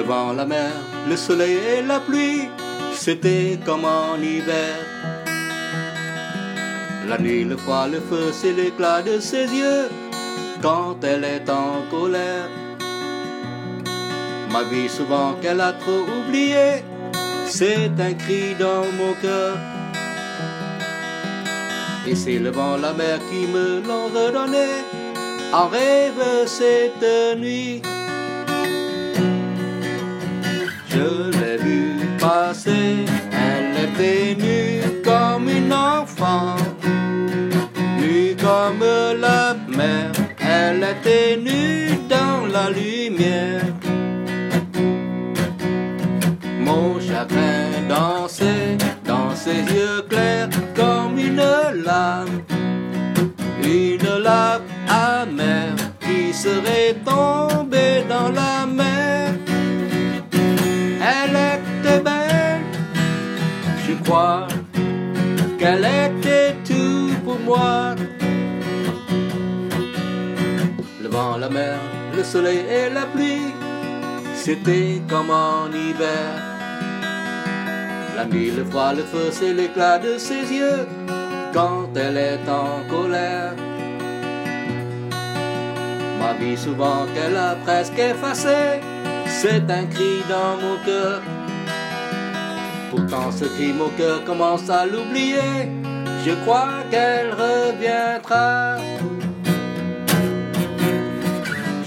Le vent, la mer, le soleil et la pluie, c'était comme en hiver. La nuit, le froid, le feu, c'est l'éclat de ses yeux quand elle est en colère. Ma vie, souvent qu'elle a trop oublié, c'est un cri dans mon cœur. Et c'est le vent, la mer qui me l'ont redonné en rêve cette nuit. Je l'ai vue passer, elle était nue comme une enfant, nue comme la mer, elle était nue dans la lumière. Mon chagrin dansait dans ses yeux clairs comme une lame, une lame amère qui serait tombée crois qu'elle était tout pour moi. Le vent, la mer, le soleil et la pluie, c'était comme en hiver. La nuit, le froid, le feu, c'est l'éclat de ses yeux quand elle est en colère. Ma vie, souvent qu'elle a presque effacée, c'est un cri dans mon cœur. Pourtant, ce cri, mon cœur commence à l'oublier. Je crois qu'elle reviendra.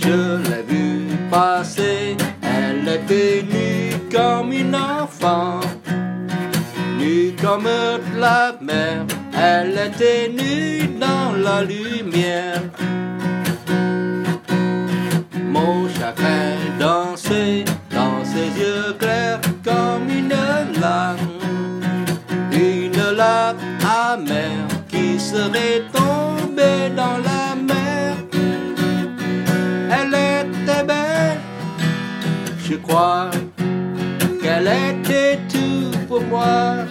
Je l'ai vue passer, elle était nue comme une enfant nue comme la mer, elle était nue dans la lumière. Mon chagrin serait tombée dans la mer. Elle était belle, je crois qu'elle était tout pour moi.